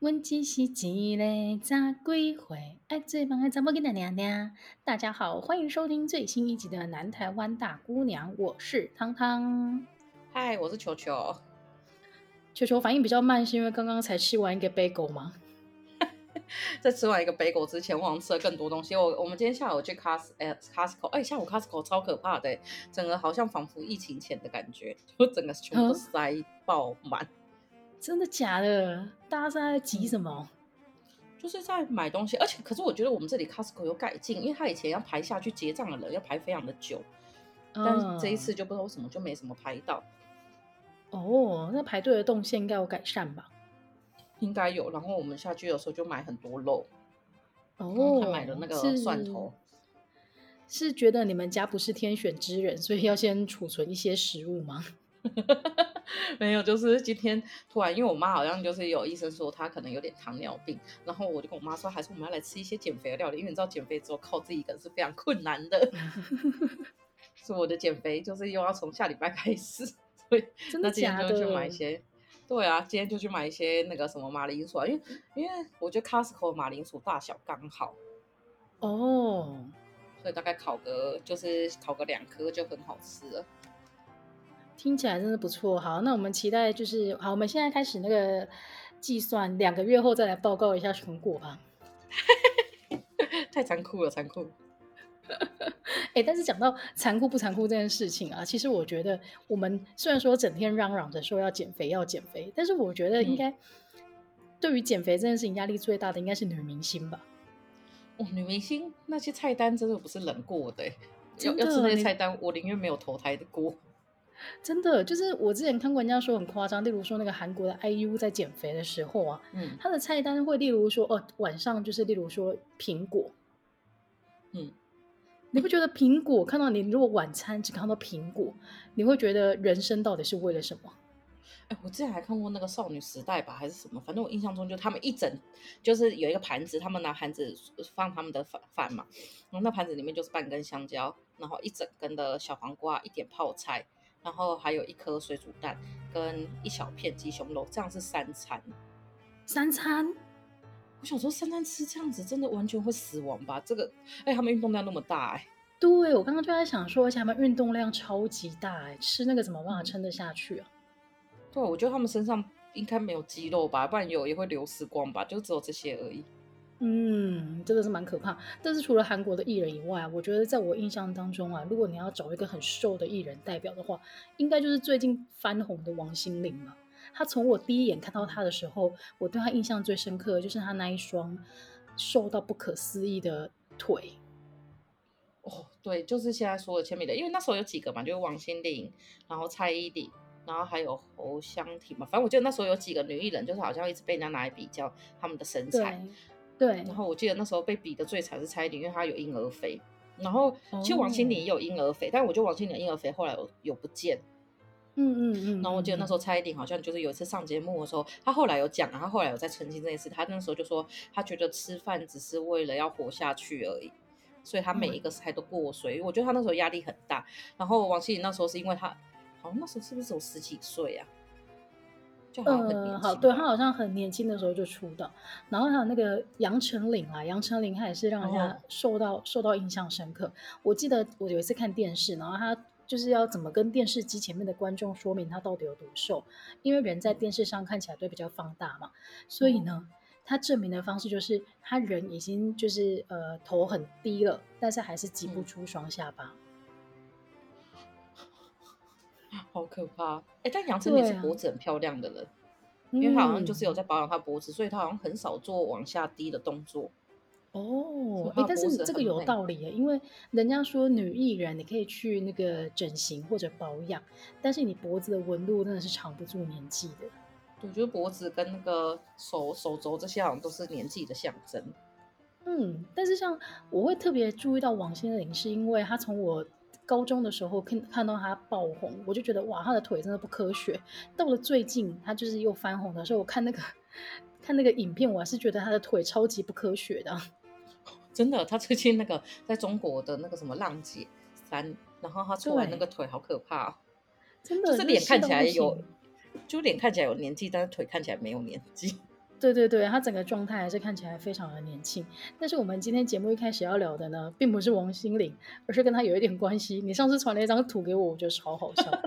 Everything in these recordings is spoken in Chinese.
问只是一个咋归回？爱最棒的怎么跟他娘娘？大家好，欢迎收听最新一集的《南台湾大姑娘》，我是汤汤。嗨，我是球球。球球反应比较慢，是因为刚刚才吃完一个 bagel 吗？在吃完一个 bagel 之前，我好像吃了更多东西。我我们今天下午去 Cos 哎 Costco，哎下午 Costco 超可怕的，整个好像仿佛疫情前的感觉，就整个全部塞爆满。真的假的？大家在急什么？就是在买东西，而且可是我觉得我们这里 Costco 有改进，因为他以前要排下去结账的人要排非常的久，嗯、但是这一次就不知道为什么就没什么排到。哦，那排队的动线应该有改善吧？应该有。然后我们下去的时候就买很多肉。哦，他买了那个蒜头是。是觉得你们家不是天选之人，所以要先储存一些食物吗？没有，就是今天突然，因为我妈好像就是有医生说她可能有点糖尿病，然后我就跟我妈说，还是我们要来吃一些减肥的料理，因为你知道减肥之后靠自己一个人是非常困难的，所以我的减肥就是又要从下礼拜开始，所以那今天就去买一些，对啊，今天就去买一些那个什么马铃薯啊，因为因为我觉得 Costco 马铃薯大小刚好，哦，所以大概烤个就是烤个两颗就很好吃了。听起来真的不错，好，那我们期待就是好，我们现在开始那个计算，两个月后再来报告一下成果吧。太残酷了，残酷。哎、欸，但是讲到残酷不残酷这件事情啊，其实我觉得我们虽然说整天嚷嚷着说要减肥要减肥，但是我觉得应该对于减肥这件事情压力最大的应该是女明星吧。哦，女明星那些菜单真的不是冷过的，要要吃那些菜单，我宁愿没有投胎的过。真的，就是我之前看过人家说很夸张，例如说那个韩国的 IU 在减肥的时候啊，嗯，他的菜单会例如说哦，晚上就是例如说苹果，嗯，你不觉得苹果看到你如果晚餐只看到苹果，你会觉得人生到底是为了什么？哎，我之前还看过那个少女时代吧，还是什么，反正我印象中就他们一整就是有一个盘子，他们拿盘子放他们的饭饭嘛，然后那盘子里面就是半根香蕉，然后一整根的小黄瓜，一点泡菜。然后还有一颗水煮蛋跟一小片鸡胸肉，这样是三餐。三餐？我想说三餐吃这样子真的完全会死亡吧？这个，哎，他们运动量那么大，哎。对，我刚刚就在想说，而且他们运动量超级大，哎，吃那个怎么办法撑得下去啊？对，我觉得他们身上应该没有肌肉吧，不然有也会流失光吧，就只有这些而已。嗯，真的是蛮可怕。但是除了韩国的艺人以外啊，我觉得在我印象当中啊，如果你要找一个很瘦的艺人代表的话，应该就是最近翻红的王心凌了。她从我第一眼看到她的时候，我对她印象最深刻的就是她那一双瘦到不可思议的腿。哦，对，就是现在说的千米的，因为那时候有几个嘛，就是王心凌，然后蔡依林，然后还有侯湘婷嘛。反正我记得那时候有几个女艺人，就是好像一直被人家拿来比较她们的身材。对，然后我记得那时候被比的最惨是蔡依林，因为她有婴儿肥。然后其实王心凌也有婴儿肥，哦、但我觉得王心凌的婴儿肥后来有有不见。嗯嗯嗯。然后我记得那时候蔡依林好像就是有一次上节目的时候，她后来有讲，她后来有在澄清这件事。她那时候就说，她觉得吃饭只是为了要活下去而已，所以她每一个菜都过水。嗯、我觉得她那时候压力很大。然后王心凌那时候是因为她，好像那时候是不是只有十几岁啊？呃，好，对，他好像很年轻的时候就出道，然后还有那个杨丞琳啊，杨丞琳他也是让人家受到、哦、受到印象深刻。我记得我有一次看电视，然后他就是要怎么跟电视机前面的观众说明他到底有多瘦，因为人在电视上看起来都比较放大嘛，所以呢，他证明的方式就是他人已经就是呃头很低了，但是还是挤不出双下巴。嗯 好可怕！哎、欸，但杨丞琳是脖子很漂亮的人，啊、因为他好像就是有在保养他脖子，嗯、所以他好像很少做往下低的动作。哦，哎、欸，但是这个有道理耶，因为人家说女艺人你可以去那个整形或者保养，但是你脖子的纹路真的是藏不住年纪的。对，我觉得脖子跟那个手手肘这些好像都是年纪的象征。嗯，但是像我会特别注意到王心凌，是因为她从我。高中的时候看看到他爆红，我就觉得哇，他的腿真的不科学。到了最近，他就是又翻红的时候，我看那个看那个影片，我还是觉得他的腿超级不科学的。真的，他最近那个在中国的那个什么浪姐三，然后他出来那个腿好可怕，真的，就是脸看起来有，就脸看起来有年纪，但是腿看起来没有年纪。对对对，他整个状态还是看起来非常的年轻。但是我们今天节目一开始要聊的呢，并不是王心凌，而是跟他有一点关系。你上次传了一张图给我，我觉得超好笑，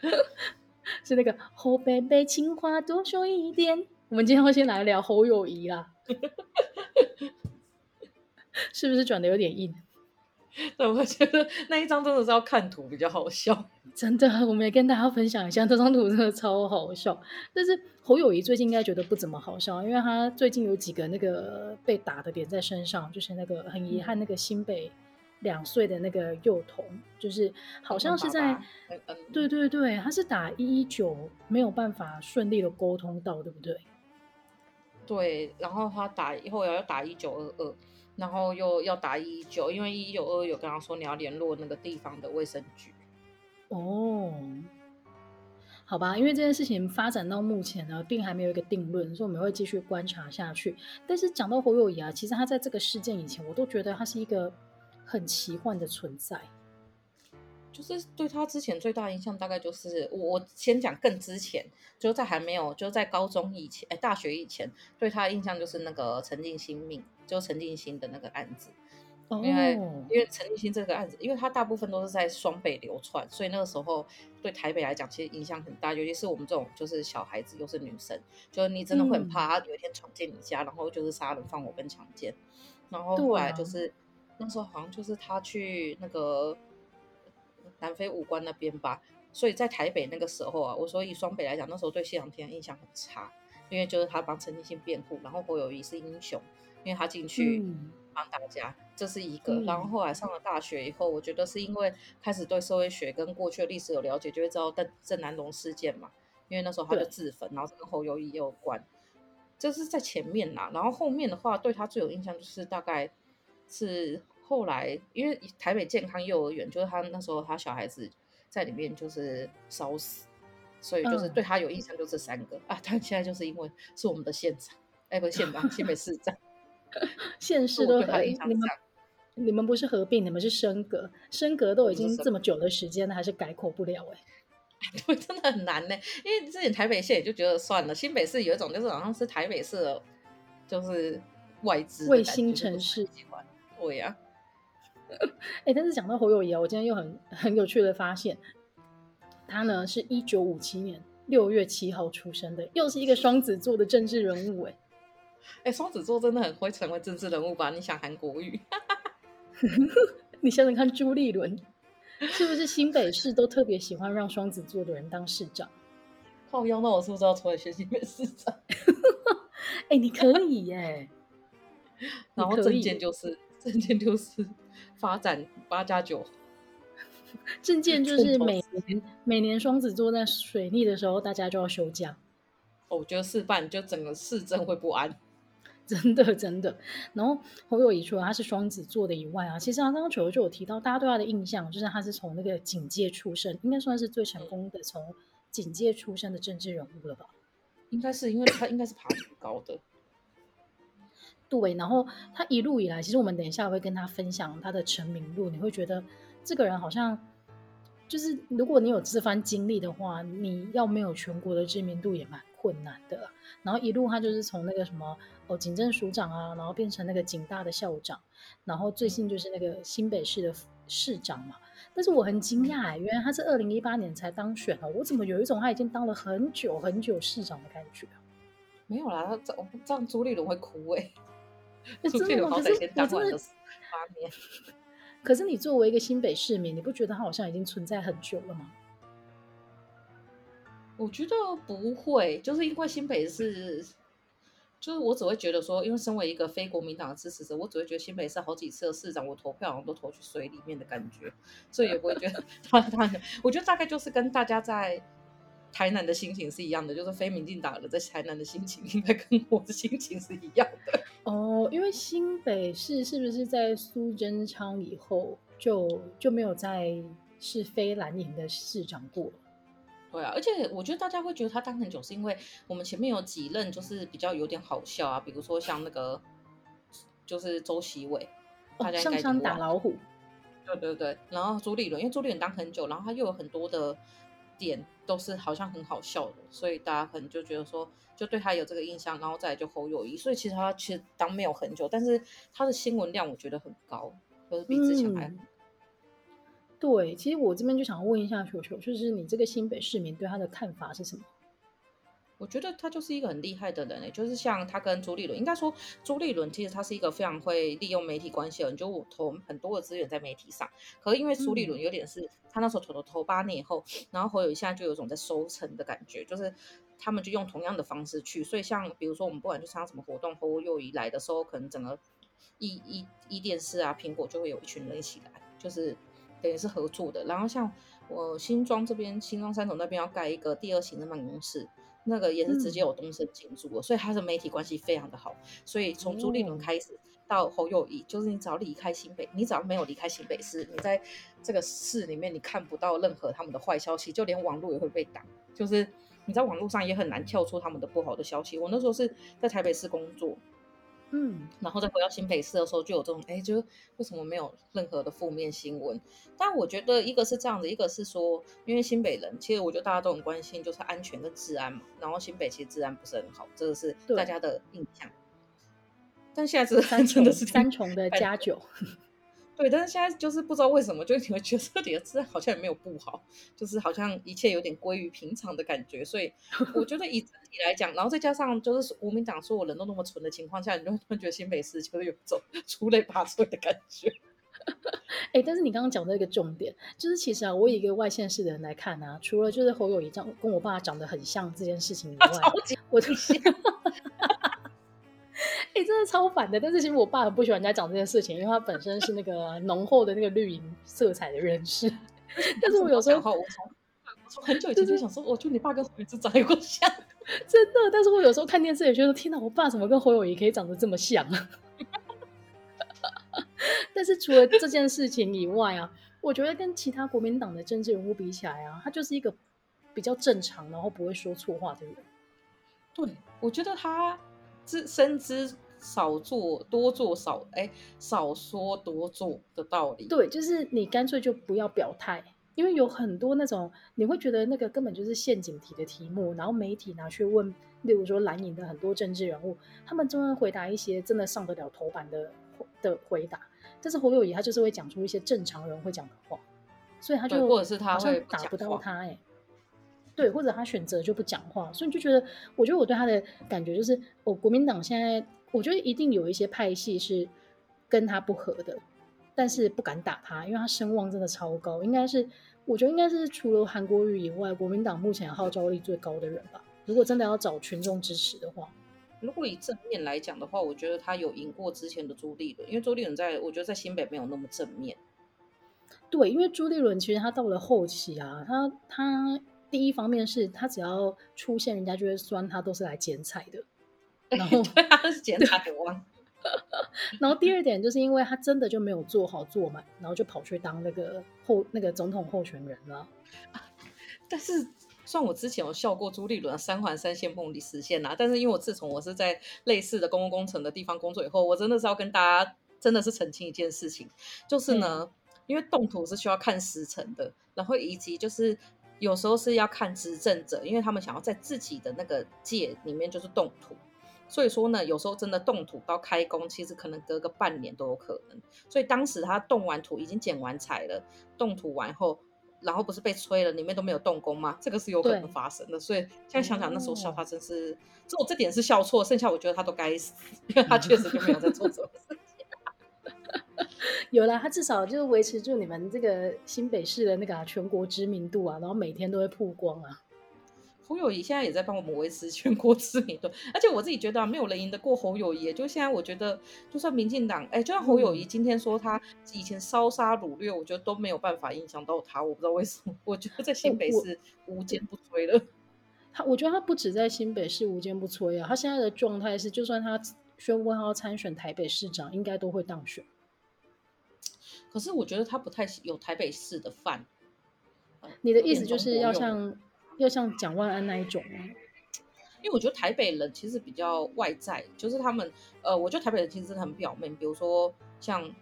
是那个侯贝贝情话多说一点。我们今天要先来聊侯友谊啦，是不是转的有点硬？对，我觉得那一张真的是要看图比较好笑。真的，我们也跟大家分享一下，这张图真的超好笑。但是侯友谊最近应该觉得不怎么好笑，因为他最近有几个那个被打的点在身上，就是那个很遗憾，那个新北两岁的那个幼童，就是好像是在，对对对，他是打一一九没有办法顺利的沟通到，对不对？对，然后他打以后要要打一九二二。然后又要打一一九，因为一一九二有跟他说你要联络那个地方的卫生局。哦，好吧，因为这件事情发展到目前呢，并还没有一个定论，所以我们会继续观察下去。但是讲到侯友宜啊，其实他在这个事件以前，我都觉得他是一个很奇幻的存在。就是对他之前最大印象，大概就是我我先讲更之前，就在还没有就在高中以前，哎，大学以前，对他的印象就是那个陈静心命，就陈静心的那个案子，因为、哦、因为陈静心这个案子，因为他大部分都是在双北流窜，所以那个时候对台北来讲，其实影响很大，尤其是我们这种就是小孩子又是女生，就是你真的会很怕他有一天闯进你家，嗯、然后就是杀人放火跟强奸，然后后来就是、啊、那时候好像就是他去那个。南非五官那边吧，所以在台北那个时候啊，我说以双北来讲，那时候对谢长廷印象很差，因为就是他帮陈进兴辩护，然后侯友谊是英雄，因为他进去帮大家，嗯、这是一个。然后后来上了大学以后，我觉得是因为开始对社会学跟过去的历史有了解，就会知道邓郑南龙事件嘛，因为那时候他就自焚，然后跟侯友谊也有关，这是在前面啦。然后后面的话，对他最有印象就是大概是。后来，因为台北健康幼儿园，就是他那时候他小孩子在里面就是烧死，所以就是对他有印象就这三个、嗯、啊。但现在就是因为是我们的县长，哎，不是县 长，新北市长，县市都很你们你们不是合并，你们是升格，升格都已经这么久的时间了，还是改口不了哎、欸。对，真的很难呢。因为之前台北县也就觉得算了，新北市有一种就是好像是台北市的，就是外资卫星城市，对呀、啊。哎、欸，但是讲到侯友谊啊，我今天又很很有趣的发现，他呢是一九五七年六月七号出生的，又是一个双子座的政治人物。哎，哎，双子座真的很会成为政治人物吧？你想韩国语，你想想看，朱立伦是不是新北市都特别喜欢让双子座的人当市长？靠腰，那我是不是要出来选新北市长？哎、欸，你可以耶，然后证件就是证件就是。发展八加九，政见就是每年每年双子座在水逆的时候，大家就要休假。我觉得事办就整个市政会不安，真的真的。然后侯友谊除了他是双子座的以外啊，其实他刚刚九就有提到，大家对他的印象就是他是从那个警界出身，应该算是最成功的从警界出身的政治人物了吧？应该是因为他应该是爬很高的。对，然后他一路以来，其实我们等一下会跟他分享他的成名路，你会觉得这个人好像就是，如果你有这番经历的话，你要没有全国的知名度也蛮困难的。然后一路他就是从那个什么哦，警政署长啊，然后变成那个警大的校长，然后最近就是那个新北市的市长嘛。但是我很惊讶哎，原来他是二零一八年才当选的，我怎么有一种他已经当了很久很久市长的感觉？没有啦，他这这样朱立伦会哭哎。真的吗？可是我真的，可是你作为一个新北市民，你不觉得他好像已经存在很久了吗？我觉得不会，就是因为新北市，就是我只会觉得说，因为身为一个非国民党的支持者，我只会觉得新北市好几次的市长，我投票好像都投去水里面的感觉，所以也不会觉得 他他，我觉得大概就是跟大家在。台南的心情是一样的，就是非民进党的在台南的心情应该跟我的心情是一样的哦。因为新北市是不是在苏贞昌以后就就没有再是非蓝营的市长过？对啊，而且我觉得大家会觉得他当很久，是因为我们前面有几任就是比较有点好笑啊，比如说像那个就是周锡玮，大家应该上山打老虎，对对对，然后朱立伦，因为朱立伦当很久，然后他又有很多的。点都是好像很好笑的，所以大家可能就觉得说，就对他有这个印象，然后再来就侯友谊。所以其实他其实当没有很久，但是他的新闻量我觉得很高，就是比之前还、对，其实我这边就想问一下球球，就是你这个新北市民对他的看法是什么？我觉得他就是一个很厉害的人诶，就是像他跟朱立伦，应该说朱立伦其实他是一个非常会利用媒体关系的人，就我投很多的资源在媒体上。可是因为朱立伦有点是、嗯、他那时候投了投八年以后，然后侯友宜现在就有种在收成的感觉，就是他们就用同样的方式去，所以像比如说我们不管去参加什么活动，侯友宜来的时候，可能整个一一一电视啊、苹果就会有一群人一起来，就是等于是合作的。然后像我新庄这边，新庄三总那边要盖一个第二型的办公室。那个也是直接有东升进驻了，嗯，所以他的媒体关系非常的好。所以从朱立伦开始到侯友宜，就是你只要离开新北，你只要没有离开新北市，你在这个市里面你看不到任何他们的坏消息，就连网络也会被挡，就是你在网络上也很难跳出他们的不好的消息。我那时候是在台北市工作。嗯，然后再回到新北市的时候，就有这种，哎，就为什么没有任何的负面新闻？但我觉得一个是这样子，一个是说，因为新北人，其实我觉得大家都很关心，就是安全跟治安嘛。然后新北其实治安不是很好，这个是大家的印象。但现在是真的是 三重的加九。对，但是现在就是不知道为什么，就你会觉得这里的治安好像也没有不好，就是好像一切有点归于平常的感觉。所以 我觉得以整体来讲，然后再加上就是国民党说我人都那么蠢的情况下，你就会觉得新北市就是有种 出类拔萃的感觉。哎、欸，但是你刚刚讲到一个重点，就是其实啊，我以一个外县市的人来看啊，除了就是侯友谊长跟我爸长得很像这件事情以 外，我就想。哎、欸，真的超反的。但是其实我爸很不喜欢人家讲这件事情，因为他本身是那个 浓厚的那个绿营色彩的人士。但是我有时候，我从很久以前就想说，我觉得你爸跟侯友宜长得有够像，真的。但是我有时候看电视也觉得，天哪，我爸怎么跟侯友宜可以长得这么像啊？但是除了这件事情以外啊，我觉得跟其他国民党的政治人物比起来啊，他就是一个比较正常，然后不会说错话的人。对，我觉得他。知深知少做多做少哎，少说多做的道理。对，就是你干脆就不要表态，因为有很多那种你会觉得那个根本就是陷阱题的题目，然后媒体拿去问，例如说蓝营的很多政治人物，他们就会回答一些真的上得了头版的的回答。但是侯友谊他就是会讲出一些正常人会讲的话，所以他就或者是他会打不到他哎。对，或者他选择就不讲话，所以你就觉得，我觉得我对他的感觉就是，我、哦、国民党现在，我觉得一定有一些派系是跟他不合的，但是不敢打他，因为他声望真的超高，应该是，我觉得应该是除了韩国瑜以外，国民党目前号召力最高的人吧。如果真的要找群众支持的话，如果以正面来讲的话，我觉得他有赢过之前的朱立伦，因为朱立伦在我觉得在新北没有那么正面。对，因为朱立伦其实他到了后期啊，他他。第一方面是他只要出现，人家就会酸他都是来剪彩的，然后对他是剪彩的王。然后第二点就是因为他真的就没有做好做满，然后就跑去当那个候那个总统候选人了。但是算我之前有笑过朱立伦三环三线梦里实现啊，但是因为我自从我是在类似的公共工程的地方工作以后，我真的是要跟大家真的是澄清一件事情，就是呢，因为动土是需要看时辰的，然后以及就是。有时候是要看执政者，因为他们想要在自己的那个界里面就是动土，所以说呢，有时候真的动土到开工，其实可能隔个半年都有可能。所以当时他动完土，已经剪完彩了，动土完后，然后不是被催了，里面都没有动工吗？这个是有可能发生的。所以现在想想，那时候笑他真是，只有这点是笑错，剩下我觉得他都该死，因为他确实就没有在做这种事。有啦，他至少就是维持住你们这个新北市的那个、啊、全国知名度啊，然后每天都会曝光啊。侯友谊现在也在帮我们维持全国知名度，而且我自己觉得、啊、没有人赢得过侯友谊。就现在我觉得，就算民进党，哎，就算侯友谊今天说他以前烧杀掳掠，我觉得都没有办法影响到他。我不知道为什么，我觉得在新北市无坚不摧了。他，我觉得他不止在新北市无坚不摧啊，他现在的状态是，就算他宣布他要参选台北市长，应该都会当选。可是我觉得他不太有台北市的范。你的意思就是要像要像蒋万安那一种吗？因为我觉得台北人其实比较外在，就是他们呃，我觉得台北人其实很表面。比如说像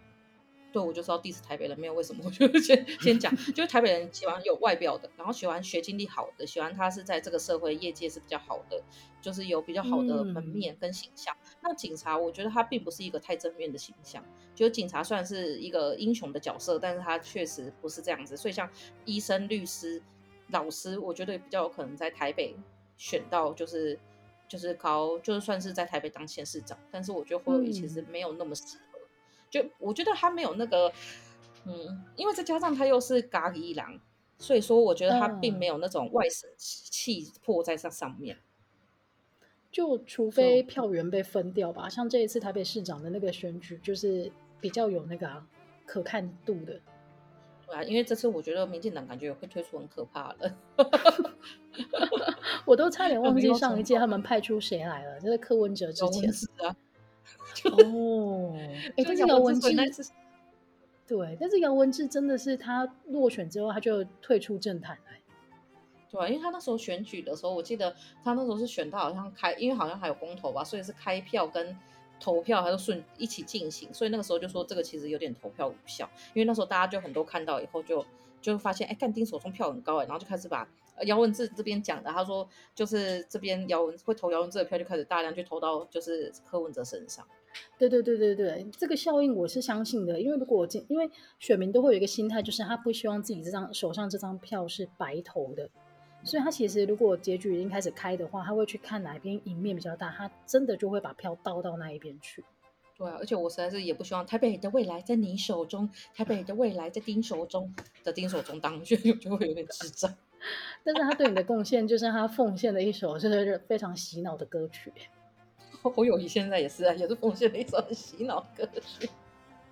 对，我就是要 diss 台北人，没有为什么，我就先先讲，就是台北人喜欢有外表的，然后喜欢学经历好的，喜欢他是在这个社会业界是比较好的，就是有比较好的门面跟形象。嗯、那警察，我觉得他并不是一个太正面的形象，就是警察算是一个英雄的角色，但是他确实不是这样子。所以像医生、律师、老师，我觉得比较有可能在台北选到，就是就是高，就是算是在台北当县市长。但是我觉得侯友宜其实没有那么适合。嗯就我觉得他没有那个，嗯，因为再加上他又是咖喱郎，所以说我觉得他并没有那种外省气魄在上上面。就除非票源被分掉吧，像这一次台北市长的那个选举，就是比较有那个、啊、可看度的。因为这次我觉得民进党感觉会推出很可怕的。我都差点忘记 上一届他们派出谁来了，就是柯文哲之前。哦，哎，但是姚文智，对，但是姚文智真的是他落选之后他就退出政坛了。对，因为他那时候选举的时候，我记得他那时候是选到好像开，因为好像还有公投吧，所以是开票跟投票还是顺一起进行，所以那个时候就说这个其实有点投票无效，因为那时候大家就很多看到以后就就发现，哎，干丁手中票很高哎，然后就开始把。姚文志这边讲的，他说就是这边姚文会投姚文志的票，就开始大量去投到就是柯文哲身上。对对对对对，这个效应我是相信的，因为如果我进，因为选民都会有一个心态，就是他不希望自己这张手上这张票是白投的，所以他其实如果结局已经开始开的话，他会去看哪一边赢面比较大，他真的就会把票倒到那一边去。对啊，而且我实在是也不希望台北的未来在你手中，台北的未来在丁手中的丁手中当选，就会有点智障。但是他对你的贡献，就是他奉献的一首就是非常洗脑的歌曲。侯友谊现在也是啊，也是奉献了一首洗脑歌曲。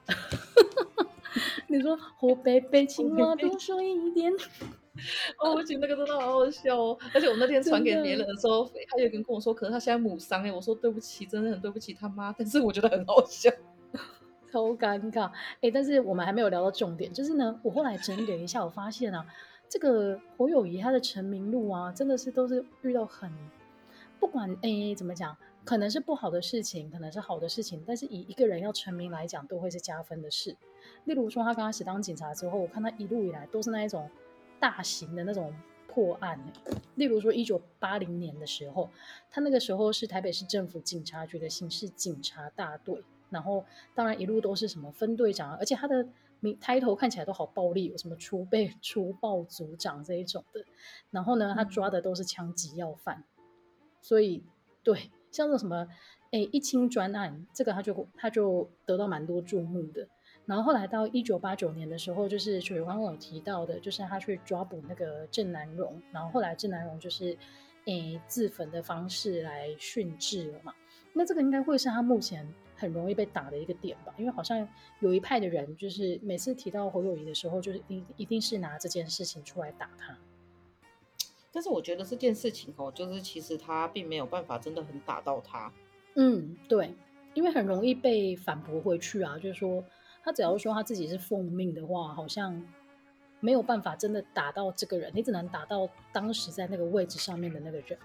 你说侯北北，请我多说一点。哦，我觉得那个真的好好笑哦。而且我那天传给别人的时候，的他有人跟我说，可是他现在母丧哎。我说对不起，真的很对不起他妈。但是我觉得很好笑，超尴尬。哎，但是我们还没有聊到重点，就是呢，我后来整理了一下，我发现啊。这个侯友谊他的成名路啊，真的是都是遇到很不管哎怎么讲，可能是不好的事情，可能是好的事情，但是以一个人要成名来讲，都会是加分的事。例如说，他刚开始当警察之后，我看他一路以来都是那一种大型的那种破案。例如说，一九八零年的时候，他那个时候是台北市政府警察局的刑事警察大队，然后当然一路都是什么分队长，而且他的。名抬头看起来都好暴力，有什么除备 除暴组长这一种的，然后呢，他抓的都是枪击要犯，所以对，像那种什么哎一清专案，这个他就他就得到蛮多注目的。然后后来到一九八九年的时候，就是许光有提到的，就是他去抓捕那个郑南榕，然后后来郑南榕就是诶自焚的方式来殉职了嘛。那这个应该会是他目前。很容易被打的一个点吧，因为好像有一派的人，就是每次提到侯友宜的时候，就是一一定是拿这件事情出来打他。但是我觉得这件事情哦，就是其实他并没有办法真的很打到他。嗯，对，因为很容易被反驳回去啊，就是说他只要说他自己是奉命的话，好像没有办法真的打到这个人，你只能打到当时在那个位置上面的那个人。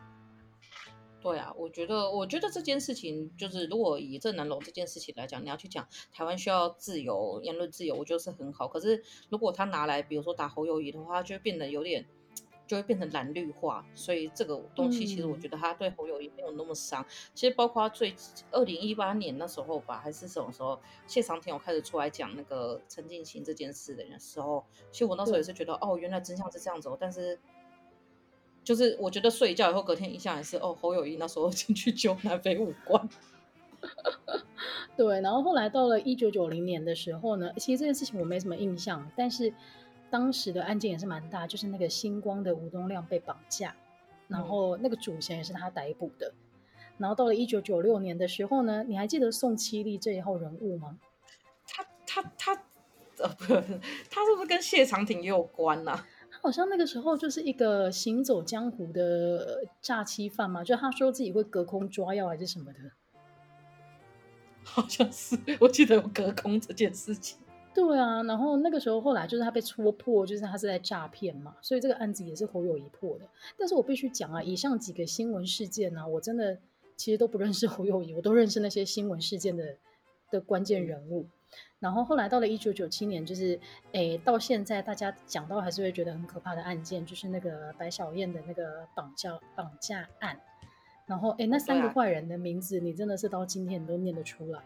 对啊，我觉得，我觉得这件事情就是，如果以郑南榕这件事情来讲，你要去讲台湾需要自由言论自由，我觉得是很好。可是如果他拿来，比如说打侯友宜的话，就变得有点，就会变成蓝绿化。所以这个东西其实我觉得他对侯友谊没有那么伤。嗯、其实包括最二零一八年那时候吧，还是什么时候，谢长廷有开始出来讲那个陈进兴这件事的时候，其实我那时候也是觉得，哦，原来真相是这样子哦，但是。就是我觉得睡一觉以后，隔天印象也是哦，侯友谊那时候 进去救南非武官。对，然后后来到了一九九零年的时候呢，其实这件事情我没什么印象，但是当时的案件也是蛮大，就是那个星光的吴东亮被绑架，然后那个主嫌也是他逮捕的。然后到了一九九六年的时候呢，你还记得宋七力这一号人物吗？他他他呃不，他是不是跟谢长廷也有关呢、啊？好像那个时候就是一个行走江湖的诈欺犯嘛，就他说自己会隔空抓药还是什么的，好像是，我记得有隔空这件事情。对啊，然后那个时候后来就是他被戳破，就是他是在诈骗嘛，所以这个案子也是侯友谊破的。但是我必须讲啊，以上几个新闻事件呢、啊，我真的其实都不认识侯友谊，我都认识那些新闻事件的的关键人物。嗯然后后来到了一九九七年，就是诶，到现在大家讲到还是会觉得很可怕的案件，就是那个白小燕的那个绑架绑架案。然后诶，那三个坏人的名字，你真的是到今天你都念得出来。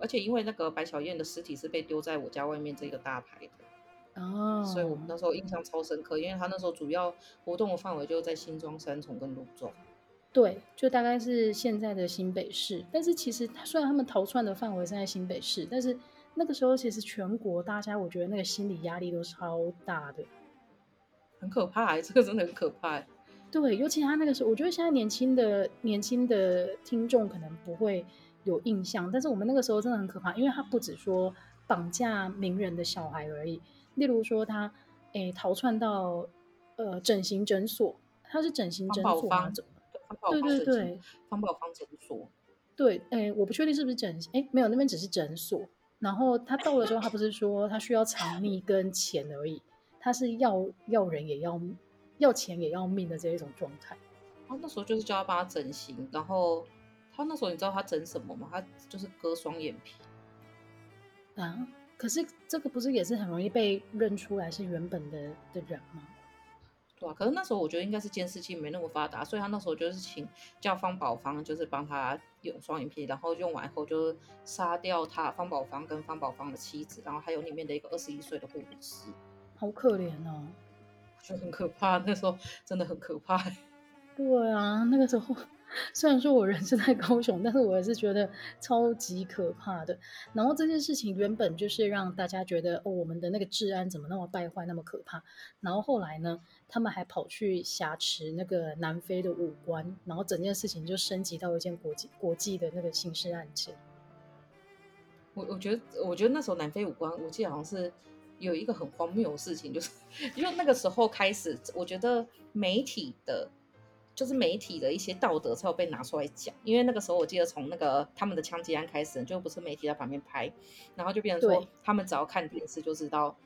而且因为那个白小燕的尸体是被丢在我家外面这个大牌的哦，所以我们那时候印象超深刻，因为他那时候主要活动的范围就在新庄、三重跟芦洲。对，就大概是现在的新北市。但是其实虽然他们逃窜的范围是在新北市，但是那个时候其实全国大家我觉得那个心理压力都超大的，很可怕欸，这个真的很可怕欸。对，尤其他那个时候，我觉得现在年轻的年轻的听众可能不会有印象，但是我们那个时候真的很可怕，因为他不止说绑架名人的小孩而已，例如说他诶逃窜到呃整形诊所，他是整形诊所吗？对对对，方宝方诊所。对，诶我不确定是不是整形，诶没有，那边只是诊所。然后他到了之后，他不是说他需要藏匿跟钱而已，他是要要人也要。要钱也要命的这一种状态，他那时候就是叫他帮他整形，然后他那时候你知道他整什么吗？他就是割双眼皮啊。可是这个不是也是很容易被认出来是原本的的人吗？对啊，可是那时候我觉得应该是监视器没那么发达，所以他那时候就是请叫方宝芳，就是帮他用双眼皮，然后用完以后就杀掉他方宝芳跟方宝芳的妻子，然后还有里面的一个二十一岁的护士，好可怜哦。就很可怕，那时候真的很可怕。对啊，那个时候虽然说我人是在高雄，但是我也是觉得超级可怕的。然后这件事情原本就是让大家觉得哦，我们的那个治安怎么那么败坏，那么可怕。然后后来呢，他们还跑去挟持那个南非的武官，然后整件事情就升级到一件国际国际的那个刑事案件。我我觉得，我觉得那时候南非武官，我记得好像是。有一个很荒谬的事情，就是 因为那个时候开始，我觉得媒体的，就是媒体的一些道德才有被拿出来讲。因为那个时候，我记得从那个他们的枪击案开始，就不是媒体在旁边拍，然后就变成说，他们只要看电视就知道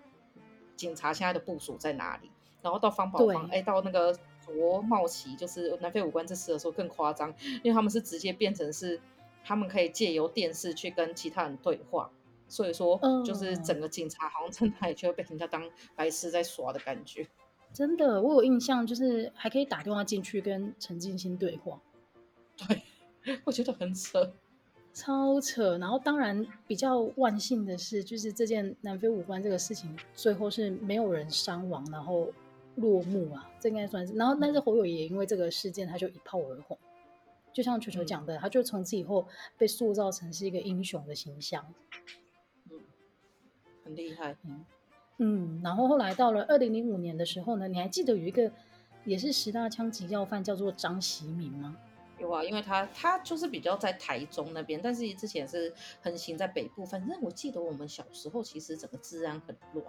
警察现在的部署在哪里。然后到方宝芳，哎，到那个卓茂奇，就是南非武官这次的时候更夸张，因为他们是直接变成是他们可以借由电视去跟其他人对话。所以说，就是整个警察好像真的也就会被人家当白痴在耍的感觉。真的，我有印象，就是还可以打电话进去跟陈静心对话。对，我觉得很扯，超扯。然后当然比较万幸的是，就是这件南非武官这个事情最后是没有人伤亡，然后落幕啊，这应该算是。然后但是侯友也因为这个事件，他就一炮而红，就像球球讲的，嗯、他就从此以后被塑造成是一个英雄的形象。嗯很厉害，嗯嗯，然后后来到了二零零五年的时候呢，你还记得有一个也是十大枪击要犯叫做张喜民吗？有啊，因为他他就是比较在台中那边，但是之前是横行在北部。反正我记得我们小时候其实整个治安很乱，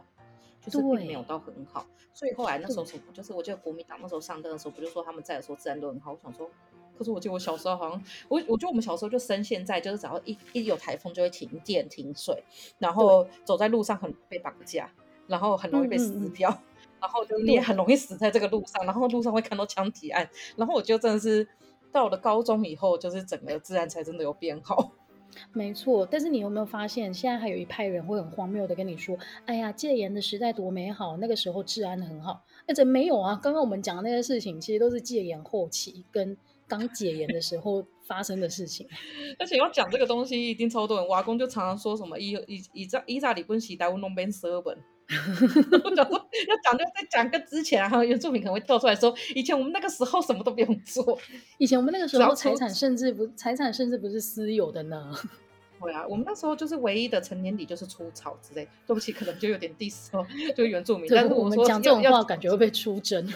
就是并没有到很好。所以后来那时候什么，就是我记得国民党那时候上任的时候，不就说他们在的时候治安都很好？我想说。可是我记得我小时候好像，我我觉得我们小时候就深陷在，就是只要一一有台风就会停电停水，然后走在路上很被绑架，然后很容易被撕票，嗯嗯，然后就你也很容易死在这个路上，然后路上会看到枪击案，然后我就真的是到了高中以后，就是整个治安才真的有变好。没错，但是你有没有发现，现在还有一派人会很荒谬的跟你说，哎呀，戒严的时代多美好，那个时候治安很好，哎，这没有啊，刚刚我们讲的那些事情，其实都是戒严后期跟。刚解严的时候发生的事情，而且要讲这个东西，一定超多人。瓦工就常常说什么“伊伊伊在伊在日本时代，我弄变色本”。我讲说要讲就在讲个之前，然后原住民可能会跳出来说：“以前我们那个时候什么都不用做，以前我们那个时候财产甚至不财产甚至不是私有的呢。”对啊，我们那时候就是唯一的成年礼就是出草之类。对不起，可能就有点 diss 哦，就原住民。但是我，我们讲这种话，感觉会被出征。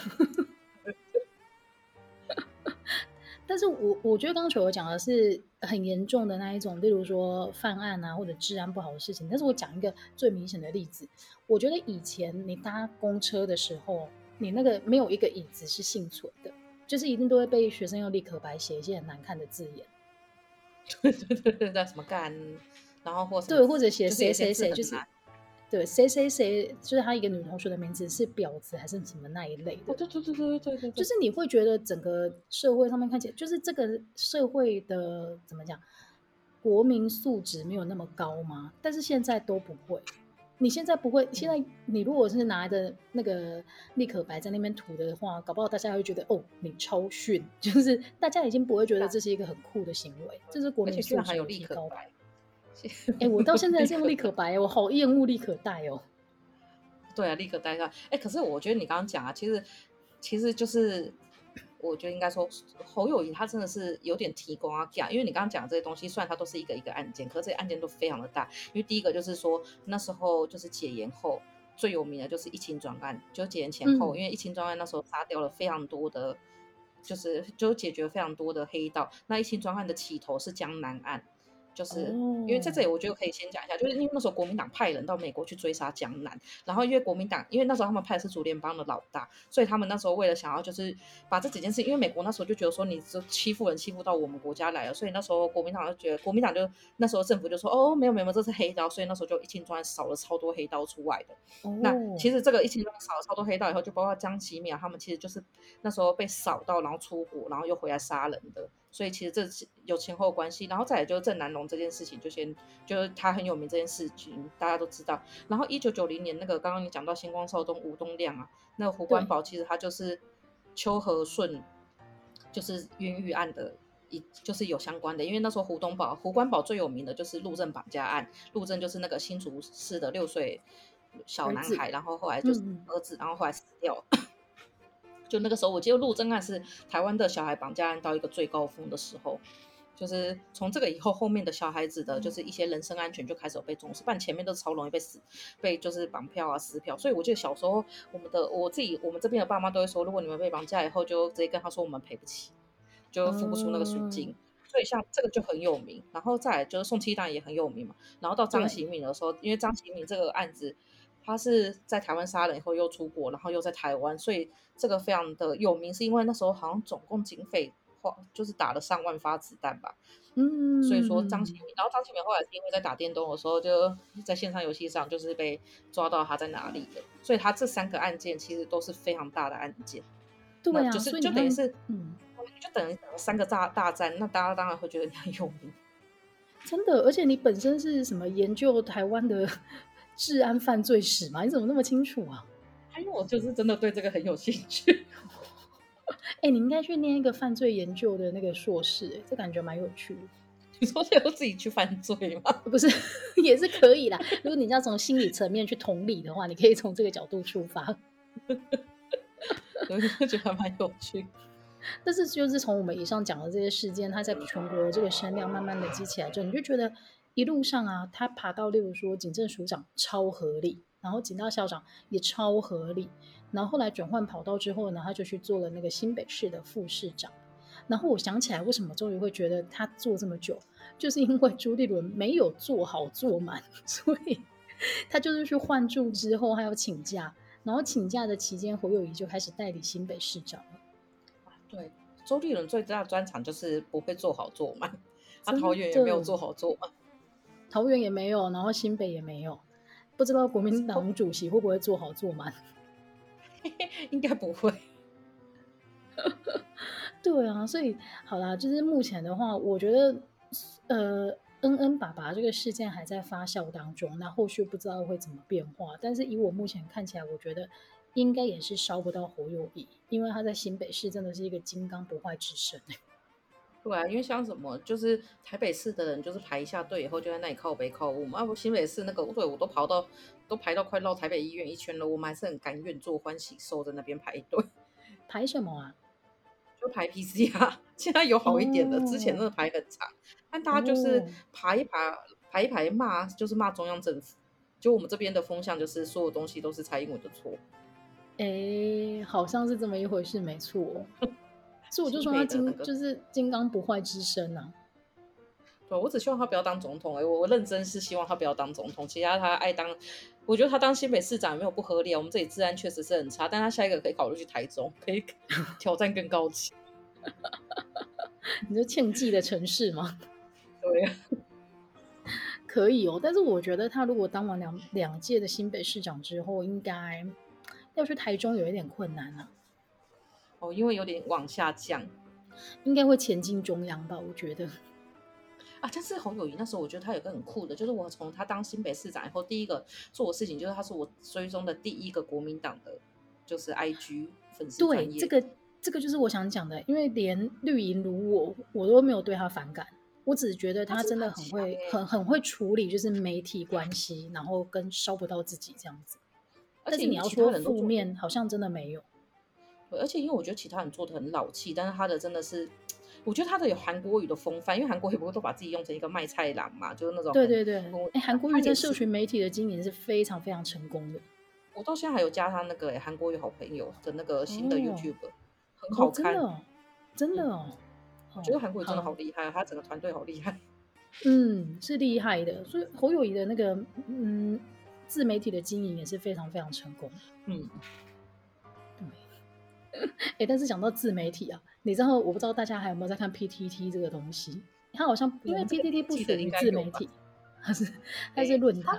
但是我我觉得刚刚球球讲的是很严重的那一种，例如说犯案啊或者治安不好的事情。但是我讲一个最明显的例子，我觉得以前你搭公车的时候，你那个没有一个椅子是幸存的，就是一定都会被学生用立可白写一些很难看的字眼。对对对对，叫什么干，然后或对或者写谁谁谁就是。对，谁谁谁就是他一个女同学的名字是婊子还是什么那一类的？对对对对对对，就是你会觉得整个社会上面看起来，就是这个社会的怎么讲？国民素质没有那么高吗？但是现在都不会。你现在不会，现在你如果是拿着那个立可白在那边涂的话，搞不好大家会觉得哦，你超逊，就是大家已经不会觉得这是一个很酷的行为，这是国民素质提高。哎、欸，我到现在还是用立可 白，我好厌恶立可带哦。对啊，立可带上。哎，可是我觉得你刚刚讲啊，其实其实就是。我觉得应该说侯友谊他真的是有点提供啊，因为你刚刚讲的这些东西，虽然它都是一个一个案件，可是这些案件都非常的大。因为第一个就是说那时候就是解严后最有名的就是疫情专案，就解严前后，嗯、因为疫情专案那时候杀掉了非常多的，就是就解决了非常多的黑道。那疫情专案的起头是江南案。就是因为在这里，我觉得可以先讲一下，就是因为那时候国民党派人到美国去追杀江南，然后因为国民党，因为那时候他们派的是竹联帮的老大，所以他们那时候为了想要就是把这几件事，因为美国那时候就觉得说你这欺负人欺负到我们国家来了，所以那时候国民党就觉得国民党就那时候政府就说哦没有没有这是黑刀，所以那时候就一清专扫了超多黑刀出来的。哦、那其实这个一清专扫了超多黑道以后，就包括江启淼他们，其实就是那时候被扫到，然后出国，然后又回来杀人的。所以其实这是有前后关系，然后再来就是郑南榕这件事情，就先就是他很有名这件事情，大家都知道。然后一九九零年那个刚刚你讲到星光少东吴东亮啊，那个胡关宝其实他就是邱和顺，就是冤狱案的一就是有相关的，因为那时候胡东宝胡关宝最有名的就是陆正绑架案，陆正就是那个新竹市的六岁小男孩，然后后来就是儿子，然后后来死掉。就那个时候，我记得陆正案是台湾的小孩绑架案到一个最高峰的时候，就是从这个以后，后面的小孩子的就是一些人身安全就开始有被重视，不然前面都超容易被死，被就是绑票啊、撕票。所以我记得小时候，我们的我自己，我们这边的爸妈都会说，如果你们被绑架以后，就直接跟他说我们赔不起，就付不出那个赎金。嗯、所以像这个就很有名，然后再来就是宋七蛋也很有名嘛。然后到张喜敏的时候，因为张喜敏这个案子。他是在台湾杀人以后又出国，然后又在台湾，所以这个非常的有名，是因为那时候好像总共警匪花就是打了上万发子弹吧。嗯，所以说张启明，然后张启明后来是因为在打电动的时候，就在线上游戏上就是被抓到他在哪里的，所以他这三个案件其实都是非常大的案件。对啊，就是就等于是，嗯，就等于三个大大战，那大家当然会觉得你很有名。真的，而且你本身是什么研究台湾的？治安犯罪史吗？你怎么那么清楚啊？因为我就是真的对这个很有兴趣。哎、欸，你应该去念一个犯罪研究的那个硕士，哎，这感觉蛮有趣的。你说要自己去犯罪吗？不是，也是可以啦。如果你要从心理层面去同理的话，你可以从这个角度出发。我觉得还蛮有趣。但是，就是从我们以上讲的这些事件，它在全国的这个声量慢慢的积起来之后，你就觉得。一路上啊，他爬到，例如说警政署长超合理，然后警大校长也超合理，然后后来转换跑道之后呢，他就去做了那个新北市的副市长。然后我想起来，为什么终于会觉得他做这么久，就是因为朱立伦没有做好做满，所以他就是去换住之后，还要请假，然后请假的期间，侯友宜就开始代理新北市长了。对，周立伦最大的专长就是不会做好做满，他桃园也没有做好做满。桃园也没有，然后新北也没有，不知道国民党主席会不会做好做满？应该不会。对啊，所以好啦，就是目前的话，我觉得，呃，恩恩爸爸这个事件还在发酵当中，那后续不知道会怎么变化。但是以我目前看起来，我觉得应该也是烧不到侯友宜，因为他在新北市真的是一个金刚不坏之身。对啊，因为像什么，就是台北市的人，就是排一下队以后，就在那里靠北靠我嘛。啊，不，新北市那个队我都跑到，都排到快绕台北医院一圈了，我们还是很甘愿做欢喜兽在那边排队。排什么啊？就排 PCR，现在有好一点的，哦、之前真的排很长。但大家就是排一排，排一排骂，就是骂中央政府。就我们这边的风向，就是所有东西都是蔡英文的错。哎，好像是这么一回事，没错。所以我就说他金、那个、就是金刚不坏之身呐、啊。对，我只希望他不要当总统哎、欸，我认真是希望他不要当总统。其他他爱当，我觉得他当新北市长也没有不合理啊。我们这里治安确实是很差，但他下一个可以考虑去台中，可以 挑战更高级。你说庆记的城市吗？对呀，可以哦。但是我觉得他如果当完两两届的新北市长之后，应该要去台中有一点困难啊。哦，因为有点往下降，应该会前进中央吧？我觉得。啊，但是侯友谊那时候，我觉得他有个很酷的，就是我从他当新北市长以后，第一个做的事情就是他是我追踪的第一个国民党的，就是 IG 粉丝。对，这个这个就是我想讲的，因为连绿营如我，我都没有对他反感，我只是觉得他真的很会，很很会处理，就是媒体关系，然后跟烧不到自己这样子。但是你要说负面，好像真的没有。而且因为我觉得其他人做的很老气，但是他的真的是。我觉得他的有韩国瑜的风范，因为韩国瑜不会都把自己用成一个卖菜郎嘛，就是那种。对对对，哎，韩国瑜在社群媒体的经营是非常非常成功的。我到现在还有加他那个韩国瑜好朋友的那个新的 YouTube，、哦、很好看。哦、真的哦，我觉得韩国瑜真的好厉害，哦、他整个团队好厉害。嗯，是厉害的。所以侯友宜的那个嗯自媒体的经营也是非常非常成功。嗯。哎，但是讲到自媒体啊，你知道我不知道大家还有没有在看 PTT 这个东西？它好像因为 PTT 不属于自媒体，它是它是论坛，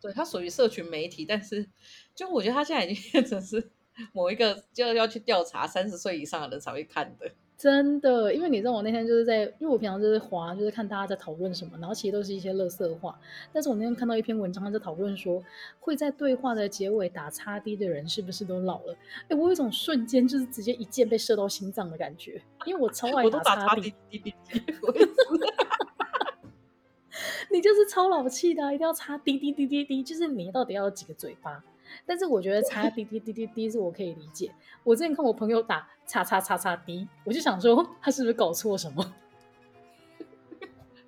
对，它属于社群媒体，但是就我觉得它现在已经变成是某一个就要去调查三十岁以上的人才会看的。真的，因为你知道我那天就是在，因为我平常就是滑，就是看大家在讨论什么，然后其实都是一些垃圾话。但是我那天看到一篇文章，他在讨论说，会在对话的结尾打叉 D 的人是不是都老了？哎，我有一种瞬间就是直接一箭被射到心脏的感觉，因为我超爱打叉 D。你就是超老气的，一定要插滴滴滴滴滴，就是你到底要有几个嘴巴？但是我觉得叉滴滴滴滴滴是我可以理解。我之前看我朋友打叉叉叉叉滴，我就想说他是不是搞错什么？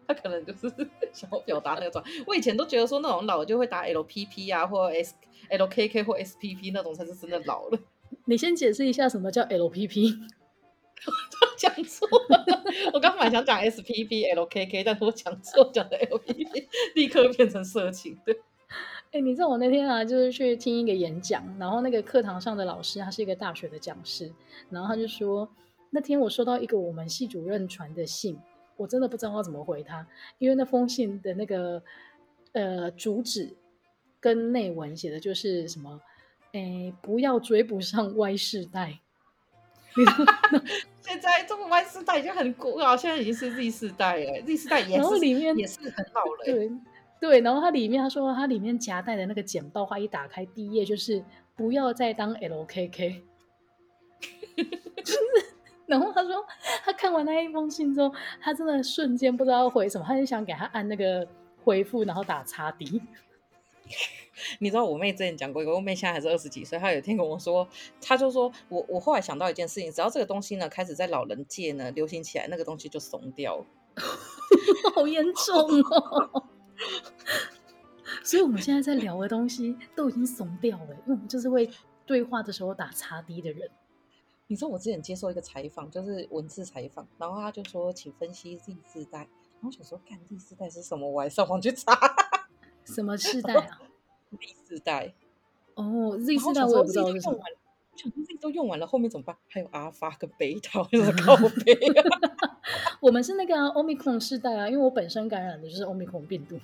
他可能就是想要表达那个状。我以前都觉得说那种老就会打 LPP 啊，或 S LKK 或 SPP 那种才是真的老了。你先解释一下什么叫 LPP？我 讲错了，我刚本来想讲 SPP LKK，但是我讲错，讲的 LPP 立刻变成色情。对。哎、欸，你知道我那天啊，就是去听一个演讲，然后那个课堂上的老师，他是一个大学的讲师，然后他就说，那天我收到一个我们系主任传的信，我真的不知道要怎么回他，因为那封信的那个呃主旨跟内文写的就是什么，哎、欸，不要追不上 Y 世代。现在这个 Y 世代已经很古老，现在已经是 Z 世代了，Z 世代也是里面也是很老了。对。对，然后它里面他说，它里面夹带的那个简报，话一打开第一页就是不要再当 LKK，就是，然后他说他看完那一封信之后，他真的瞬间不知道要回什么，他就想给他按那个回复，然后打叉 D。你知道我妹之前讲过一个，我妹现在还是二十几岁，她有一天跟我说，她就说我我后来想到一件事情，只要这个东西呢开始在老人界呢流行起来，那个东西就怂掉了，好严重哦。所以我们现在在聊的东西都已经怂掉了，因为我们就是会对话的时候打叉 D 的人。你知道我之前接受一个采访，就是文字采访，然后他就说，请分析 Z 世代。然后我想说，干 Z 世代是什么？我还上网去查，什么世代啊？Z 世代。哦，Z 世代我也不知道是什么。都用完了，后面怎么办？还有阿尔法跟贝塔，就是靠背啊。我们是那个 Omicron 世代啊，因为我本身感染的就是 Omicron 病毒。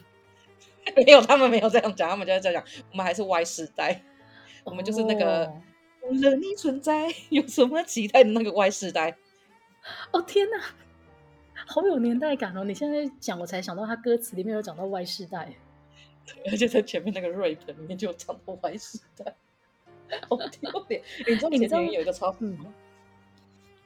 没有，他们没有这样讲，他们就在这样讲。我们还是 Y 世代，我们就是那个为了、哦、你存在有什么期待的那个 Y 世代。哦天哪，好有年代感哦！你现在讲，我才想到他歌词里面有讲到 Y 世代，而且在前面那个 rap 里面就有讲到 Y 世代，好丢脸！你知道前天有一个超嗯。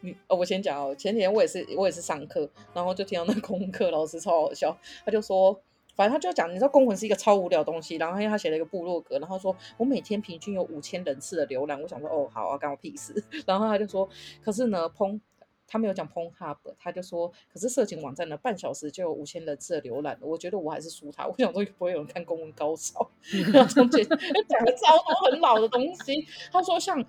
你哦，我先讲哦。前几天我也是，我也是上课，然后就听到那个功课老师超好笑，他就说，反正他就讲，你知道公文是一个超无聊的东西，然后因为他写了一个部落格，然后说我每天平均有五千人次的浏览，我想说哦好啊，干我屁事。然后他就说，可是呢，碰他没有讲 Pornhub，他就说，可是色情网站呢，半小时就有五千人次的浏览，我觉得我还是输他。我想说不会有人看公文高潮，然后中间讲了超多很老的东西，他说像。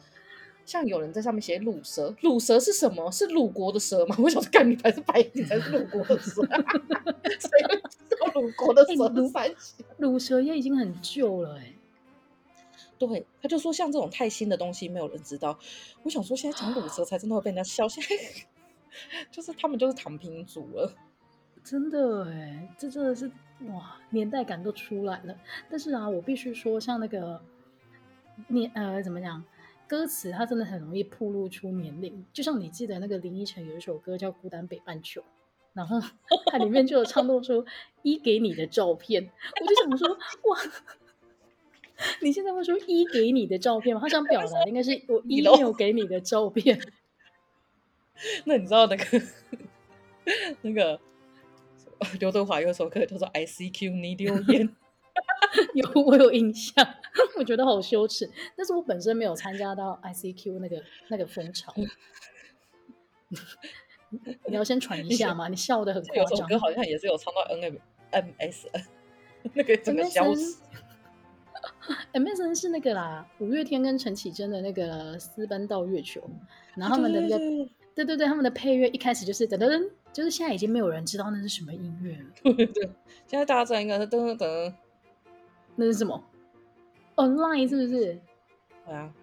像有人在上面写“鲁蛇”，鲁蛇是什么？是鲁国的蛇吗？我想说，干你才是白，你才是鲁国的蛇。谁会知道鲁国的蛇？鲁蛇也已经很旧了，哎。对，他就说像这种太新的东西，没有人知道。我想说，现在讲鲁蛇才真的会被人家笑。现在 就是他们就是躺平族了，真的哎，这真的是哇，年代感都出来了。但是啊，我必须说，像那个你呃，怎么讲？歌词它真的很容易暴露出年龄，就像你记得那个林依晨有一首歌叫《孤单北半球》，然后 它里面就有唱出一给你的照片，我就想说哇，你现在会说一给你的照片吗？他想表达应该是我一没有给你的照片。那你知道那个那个刘德华有首歌叫做 I C Q 你留言。有我有印象，我觉得好羞耻。但是我本身没有参加到 ICQ 那个那个风潮。你要先传一下吗？你笑的很夸张。有首歌好像也是有唱到 N M S N，那个整个消失 MSN 是那个啦，五月天跟陈绮贞的那个私奔到月球，然后他们的那个，对对对，他们的配乐一开始就是噔噔，就是现在已经没有人知道那是什么音乐了。对 对，现在大家知道应该是噔噔。那是什么？Online 是不是？对啊。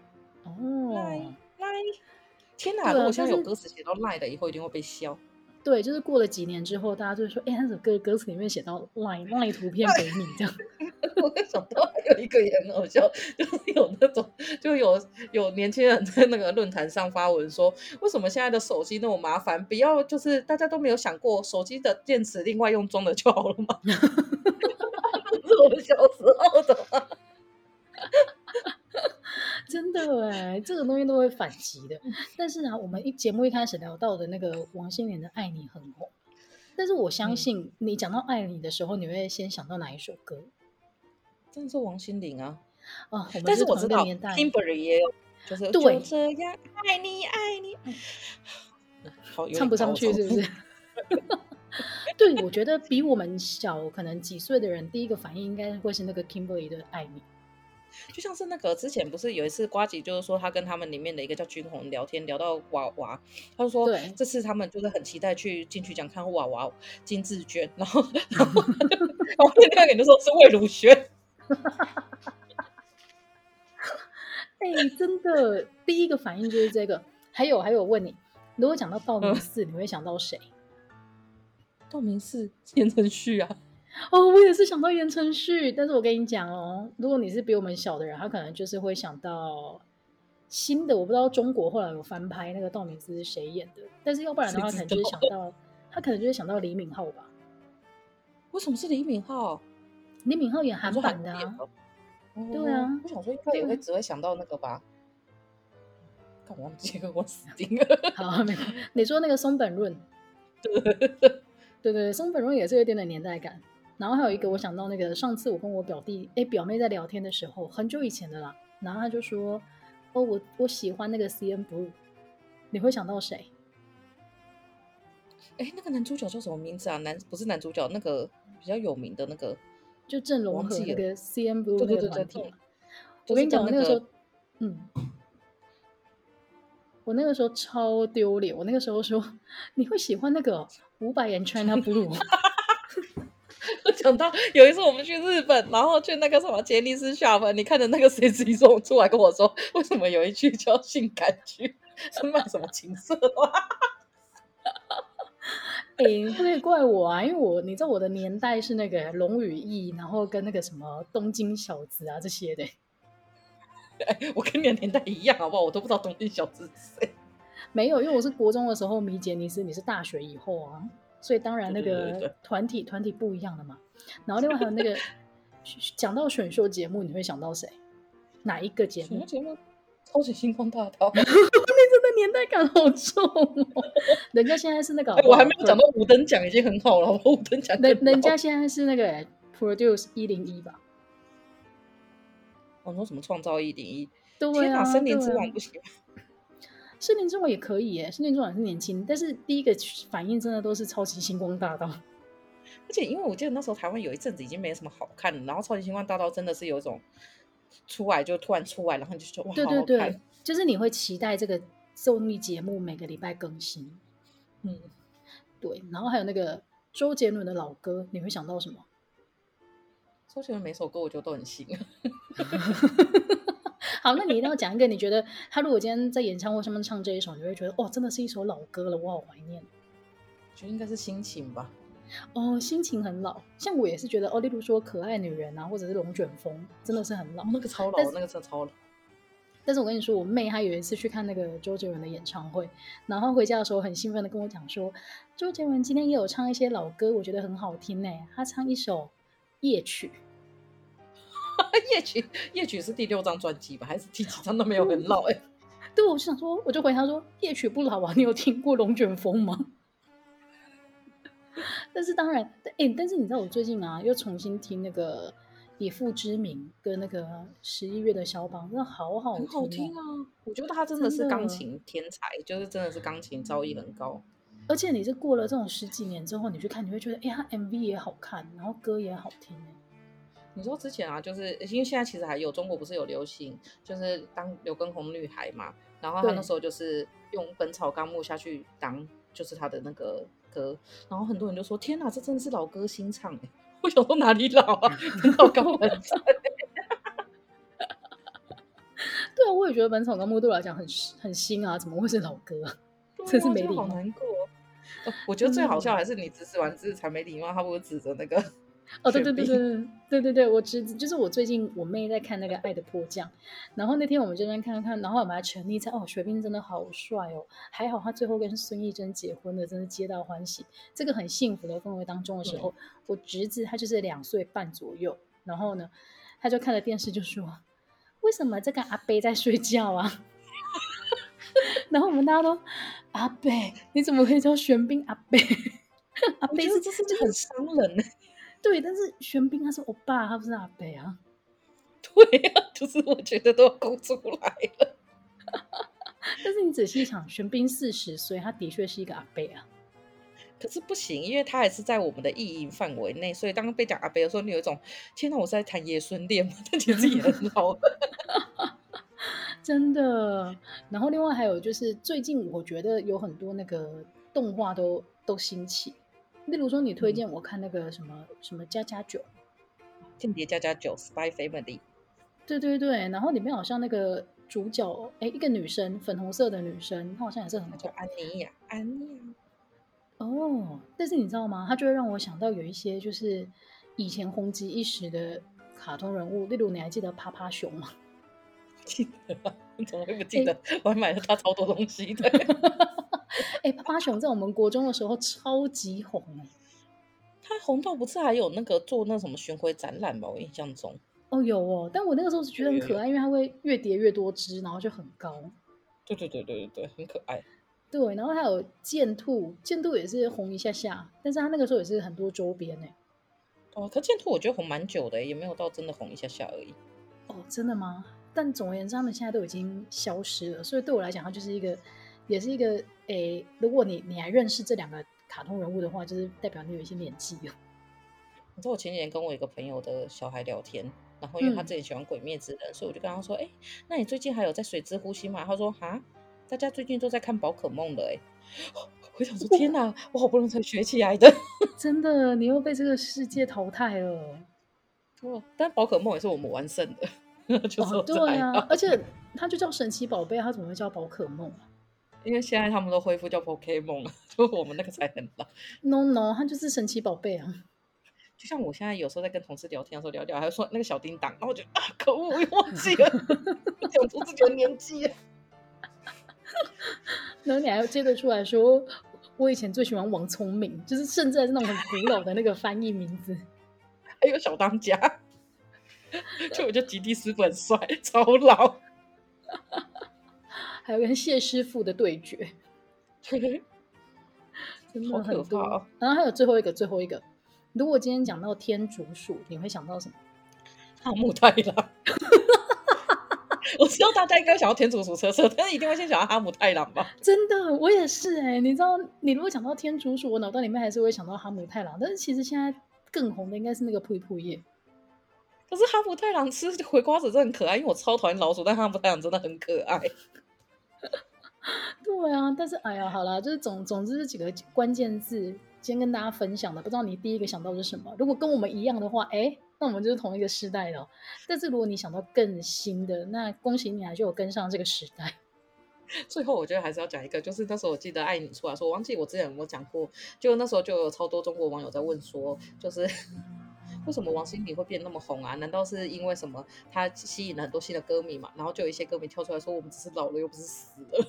哦。Line Line，天哪！如果现在有歌词写到 Line 的，以后一定会被笑。对，就是过了几年之后，大家就会说：“哎，那首歌歌词里面写到 Line，Line 图片给你这样。” 我想到还有一个也很好笑，就是有那种，就有有年轻人在那个论坛上发文说：“为什么现在的手机那么麻烦？不要就是大家都没有想过，手机的电池另外用装的就好了吗？” 我们小时候的，真的哎，这个东西都会反击的。但是呢，我们一节目一开始聊到的那个王心凌的《爱你》很红，但是我相信你讲到《爱你》的时候，你会先想到哪一首歌？真的是王心凌啊！哦，但是我知道 Kimberly 也有，就是对，这样爱你爱你，好唱不上去是不是？对，我觉得比我们小可能几岁的人，第一个反应应该会是那个 Kimberly 的《爱你》，就像是那个之前不是有一次瓜吉，就是说他跟他们里面的一个叫君红聊天，聊到娃娃，他就说对这次他们就是很期待去金曲奖看娃娃金志娟，然后然后然后另外一个人就说是魏如萱，哎、欸，真的第一个反应就是这个。还有还有，问你，如果讲到道明寺，嗯、你会想到谁？道明寺言承旭啊，哦，我也是想到言承旭，但是我跟你讲哦，如果你是比我们小的人，他可能就是会想到新的，我不知道中国后来有翻拍那个道明寺是谁演的，但是要不然的话，可能就是想 到他可能就是想到李敏镐吧？为什么是李敏镐？李敏镐演韩版的啊？对啊，我想说应该也会只会想到那个吧？看我忘记了，我死定了。好，没有。你说那个松本润？对对对，松本润也是有点点年代感。然后还有一个，我想到那个上次我跟我表弟哎表妹在聊天的时候，很久以前的啦。然后他就说：“哦，我我喜欢那个 CNBLUE。”你会想到谁？哎，那个男主角叫什么名字啊？男不是男主角，那个比较有名的那个，就郑容和那个 CNBLUE 那个团体。我跟你讲，那个时候，嗯。我那个时候超丢脸，我那个时候说，你会喜欢那个五百元 China Blue 想到有一次我们去日本，然后去那个什么杰尼斯夏芬，你看着那个谁自己说出来跟我说，为什么有一句叫性感剧，是卖什么情色吗？哎、欸，不可以怪我啊，因为我你知道我的年代是那个龙与翼，然后跟那个什么东京小子啊这些的。哎，我跟你的年代一样，好不好？我都不知道东京小子是谁。没有，因为我是国中的时候迷杰尼斯，你是大学以后啊，所以当然那个团体团体不一样的嘛。然后另外还有那个 讲到选秀节目，你会想到谁？哪一个节目？节目？超级星光大道。你真的年代感好重哦。人家现在是那个好好，我还没有讲到五等奖已经很好了，五等奖。人人家现在是那个 Produce 一零一吧。我说什么创造一零一？对啊，森林之王不行。森林之王也可以耶，森林之王也是年轻，但是第一个反应真的都是超级星光大道。而且因为我记得那时候台湾有一阵子已经没什么好看了，然后超级星光大道真的是有一种出来就突然出来，然后你就说哇，对对对，好好看，就是你会期待这个综艺节目每个礼拜更新。嗯，对，然后还有那个周杰伦的老歌，你会想到什么？周杰伦每首歌我觉得都很新。好，那你一定要讲一个，你觉得他如果今天在演唱会上面唱这一首，你会觉得哇，真的是一首老歌了，我好怀念。我觉得应该是心情吧。哦，心情很老，像我也是觉得哦，例如说可爱女人啊，或者是龙卷风，真的是很老。哦、那个超老，那个真的超老。但是我跟你说，我妹她有一次去看那个周杰伦的演唱会，然后回家的时候很兴奋的跟我讲说，周杰伦今天也有唱一些老歌，我觉得很好听呢。他唱一首夜曲，夜曲夜曲是第六张专辑吧，还是第几张都没有很老哎。对，我就想说，我就回他说，夜曲不老啊，你有听过龙卷风吗？但是当然，哎、欸，但是你知道我最近啊，又重新听那个。以父之名跟那个十一月的肖邦，真的好好听，好听啊！我觉得他真的是钢琴天才，就是真的是钢琴造诣很高。而且你是过了这种十几年之后，你去看，你会觉得，哎、欸，他 MV 也好看，然后歌也好听。你说之前啊，就是因为现在其实还有中国不是有流行，就是当刘畊宏女孩嘛，然后他那时候就是用《本草纲目》下去当，就是他的那个歌，然后很多人就说，天哪，这真的是老歌新唱哎。我想说哪里老啊？本草纲目。对啊，我也觉得本草纲目对我来讲很很新啊，怎么会是老歌？真是没礼貌，好难过。我觉得最好笑还是你指使完之后才没礼貌，他不会指着那个。哦，对对对对对对对，我知，就是我最近我妹在看那个《爱的迫降》，然后那天我们就在看看，然后我们还沉溺在哦，雪冰真的好帅哦，还好他最后跟孙艺珍结婚了，真是皆大欢喜。这个很幸福的氛围当中的时候，我侄子他就是两岁半左右，然后呢，他就看了电视就说：“为什么这个阿贝在睡觉啊？” 然后我们大家都阿贝，你怎么可以叫玄彬阿贝？阿伯是这是就很伤人呢。对，但是玄彬他是欧巴，他不是阿伯啊。对呀、啊，就是我觉得都勾出来了。但是你仔细想，玄彬四十岁，他的确是一个阿伯啊。可是不行，因为他还是在我们的意淫范围内，所以当被讲阿伯的时候，你有一种天哪，我是在谈爷孙恋吗？但其实也很好。真的。然后另外还有就是，最近我觉得有很多那个动画都都兴起。例如说，你推荐我看那个什么、嗯、什么家家酒，间谍家家酒，Spy Family。对对对，然后里面好像那个主角，哎，一个女生，粉红色的女生，她好像也是很叫安妮亚，安妮亚。哦，但是你知道吗？她就会让我想到有一些就是以前红极一时的卡通人物，例如你还记得趴趴熊吗？记得，你 怎么会不记得？我还买了他超多东西的。哎、欸，趴趴熊在我们国中的时候超级红哎，它红到不是还有那个做那什么巡回展览吧？我印象中哦有哦，但我那个时候是觉得很可爱，因为它会越叠越多只，然后就很高。对对对对对，很可爱。对，然后还有剑兔，剑兔也是红一下下，但是他那个时候也是很多周边哎。哦，可剑兔我觉得红蛮久的，也没有到真的红一下下而已。哦，真的吗？但总而言之，他们现在都已经消失了，所以对我来讲，它就是一个。也是一个诶、欸，如果你你还认识这两个卡通人物的话，就是代表你有一些年纪了。你知道我前几天跟我一个朋友的小孩聊天，然后因为他自己喜欢《鬼灭之刃》嗯，所以我就跟他说：“哎、欸，那你最近还有在水之呼吸吗？”他说：“哈，大家最近都在看宝可梦的。”哎，我想说，天哪，我好不容易才学起来的，真的，你又被这个世界淘汰了。哦，但宝可梦也是我们完胜的，就是、哦、对啊，而且它就叫神奇宝贝，它怎么会叫宝可梦？因为现在他们都恢复叫 Pokemon 了，就我们那个才很老。No No，它就是神奇宝贝啊！就像我现在有时候在跟同事聊天的时候聊聊，还说那个小叮当，然后我就啊，可恶，我又忘记了，讲出自己的年纪。然后你还要接着出来说，我以前最喜欢王聪明，就是甚至还是那种很古老的那个翻译名字，还有小当家，就我觉得吉地师傅很帅，超老。还有跟谢师傅的对决，真的很多。然后还有最后一个，最后一个。如果今天讲到天竺鼠，你会想到什么？哈姆太郎。我知道大家应该想到天竺鼠车车，但是一定会先想到哈姆太郎吧？真的，我也是哎、欸。你知道，你如果讲到天竺鼠，我脑袋里面还是会想到哈姆太郎。但是其实现在更红的应该是那个噗噗叶。可是哈姆太郎吃回瓜子真的很可爱，因为我超讨厌老鼠，但哈姆太郎真的很可爱。对啊，但是哎呀，好啦，就是总总之这几个关键字，先跟大家分享的，不知道你第一个想到是什么？如果跟我们一样的话，哎，那我们就是同一个时代的。但是如果你想到更新的，那恭喜你还是有跟上这个时代。最后，我觉得还是要讲一个，就是那时候我记得爱你出来说，我忘记我之前有没有讲过，就那时候就有超多中国网友在问说，就是 为什么王心凌会变那么红啊？难道是因为什么？她吸引了很多新的歌迷嘛？然后就有一些歌迷跳出来说：“我们只是老了，又不是死了。”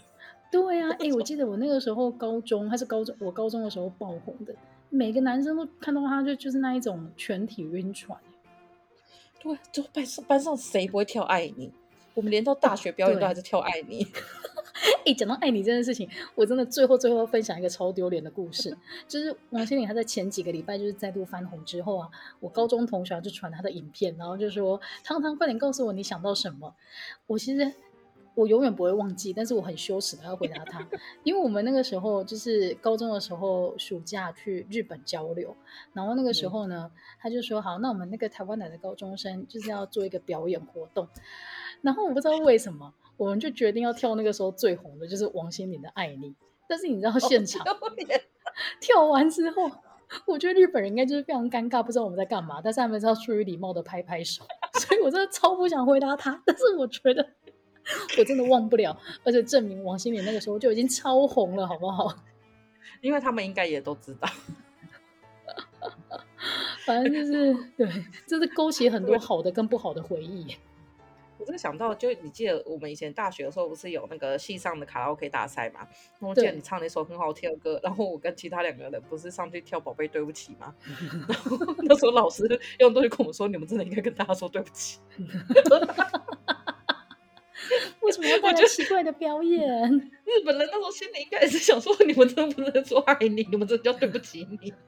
对啊，哎、欸，我记得我那个时候高中，他是高中，我高中的时候爆红的，每个男生都看到他就就是那一种全体晕船。对，就班上班上谁不会跳爱你？我们连到大学表演都还是跳爱你。哎，讲到爱你这件事情，我真的最后最后分享一个超丢脸的故事，就是王心凌她在前几个礼拜就是再度翻红之后啊，我高中同学就传她的影片，然后就说：“汤汤，快点告诉我你想到什么。”我其实我永远不会忘记，但是我很羞耻的要回答他，因为我们那个时候就是高中的时候暑假去日本交流，然后那个时候呢，嗯、他就说：“好，那我们那个台湾来的高中生就是要做一个表演活动。”然后我不知道为什么，我们就决定要跳那个时候最红的，就是王心凌的《爱你》。但是你知道现场、哦、跳完之后，我觉得日本人应该就是非常尴尬，不知道我们在干嘛。但是他们是要出于礼貌的拍拍手，所以我真的超不想回答他。但是我觉得我真的忘不了，而且证明王心凌那个时候就已经超红了，好不好？因为他们应该也都知道。反正就是对，就是勾起很多好的跟不好的回忆。我真的想到，就你记得我们以前大学的时候，不是有那个系上的卡拉 OK 大赛嘛？我记得你唱了一首很好听的歌，然后我跟其他两个人不是上去跳《宝贝对不起》吗？然后那时候老师用东西跟我们说，你们真的应该跟大家说对不起。为什么要带来奇怪的表演？日本人那时候心里应该也是想说，你们真的不能说爱你，你们真的叫对不起你。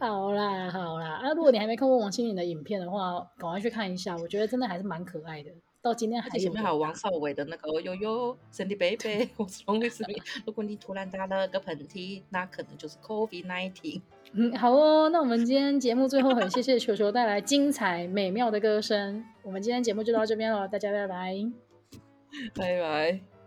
好啦好啦，啊！如果你还没看过王心凌的影片的话，赶快去看一下，我觉得真的还是蛮可爱的。到今天还有，前面还有王少伟的那个悠悠，Sandy Baby，我是王力宏。如果你突然打了个喷嚏，那可能就是 COVID nineteen。嗯，好哦，那我们今天节目最后很谢谢球球带来精彩美妙的歌声。我们今天节目就到这边了，大家拜拜，拜拜。